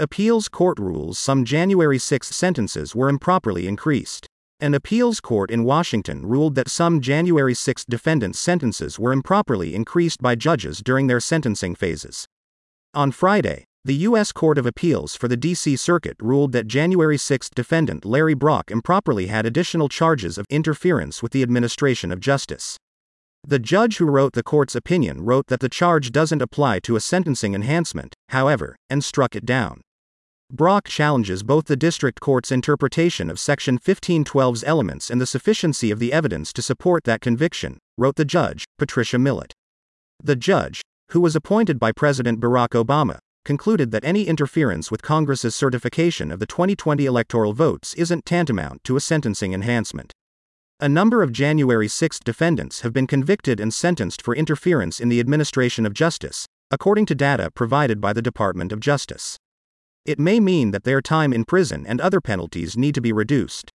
Appeals court rules some January 6 sentences were improperly increased. An appeals court in Washington ruled that some January 6 defendants' sentences were improperly increased by judges during their sentencing phases. On Friday, the U.S. Court of Appeals for the D.C. Circuit ruled that January 6 defendant Larry Brock improperly had additional charges of interference with the administration of justice. The judge who wrote the court's opinion wrote that the charge doesn't apply to a sentencing enhancement, however, and struck it down. Brock challenges both the district court's interpretation of Section 1512's elements and the sufficiency of the evidence to support that conviction, wrote the judge, Patricia Millett. The judge, who was appointed by President Barack Obama, concluded that any interference with Congress's certification of the 2020 electoral votes isn't tantamount to a sentencing enhancement. A number of January 6 defendants have been convicted and sentenced for interference in the administration of justice, according to data provided by the Department of Justice. It may mean that their time in prison and other penalties need to be reduced.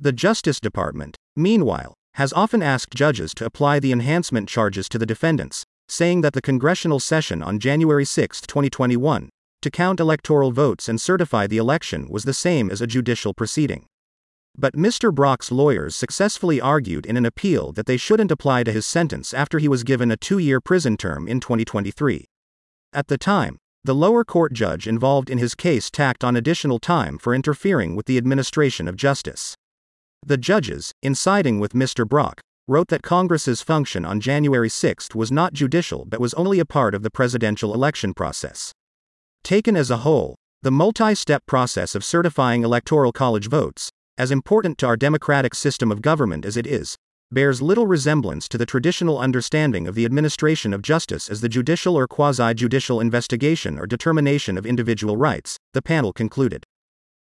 The Justice Department, meanwhile, has often asked judges to apply the enhancement charges to the defendants, saying that the congressional session on January 6, 2021, to count electoral votes and certify the election was the same as a judicial proceeding. But Mr. Brock's lawyers successfully argued in an appeal that they shouldn't apply to his sentence after he was given a two year prison term in 2023. At the time, the lower court judge involved in his case tacked on additional time for interfering with the administration of justice. The judges, in siding with Mr. Brock, wrote that Congress's function on January 6 was not judicial but was only a part of the presidential election process. Taken as a whole, the multi step process of certifying electoral college votes, as important to our democratic system of government as it is, bears little resemblance to the traditional understanding of the administration of justice as the judicial or quasi judicial investigation or determination of individual rights, the panel concluded.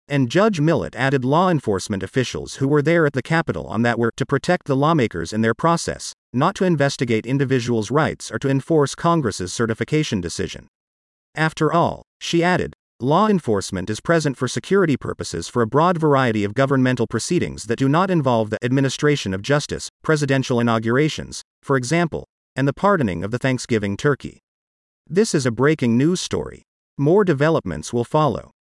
And Judge Millett added law enforcement officials who were there at the Capitol on that were to protect the lawmakers in their process, not to investigate individuals' rights or to enforce Congress's certification decision. After all, she added, law enforcement is present for security purposes for a broad variety of governmental proceedings that do not involve the administration of justice, presidential inaugurations, for example, and the pardoning of the Thanksgiving turkey. This is a breaking news story. More developments will follow.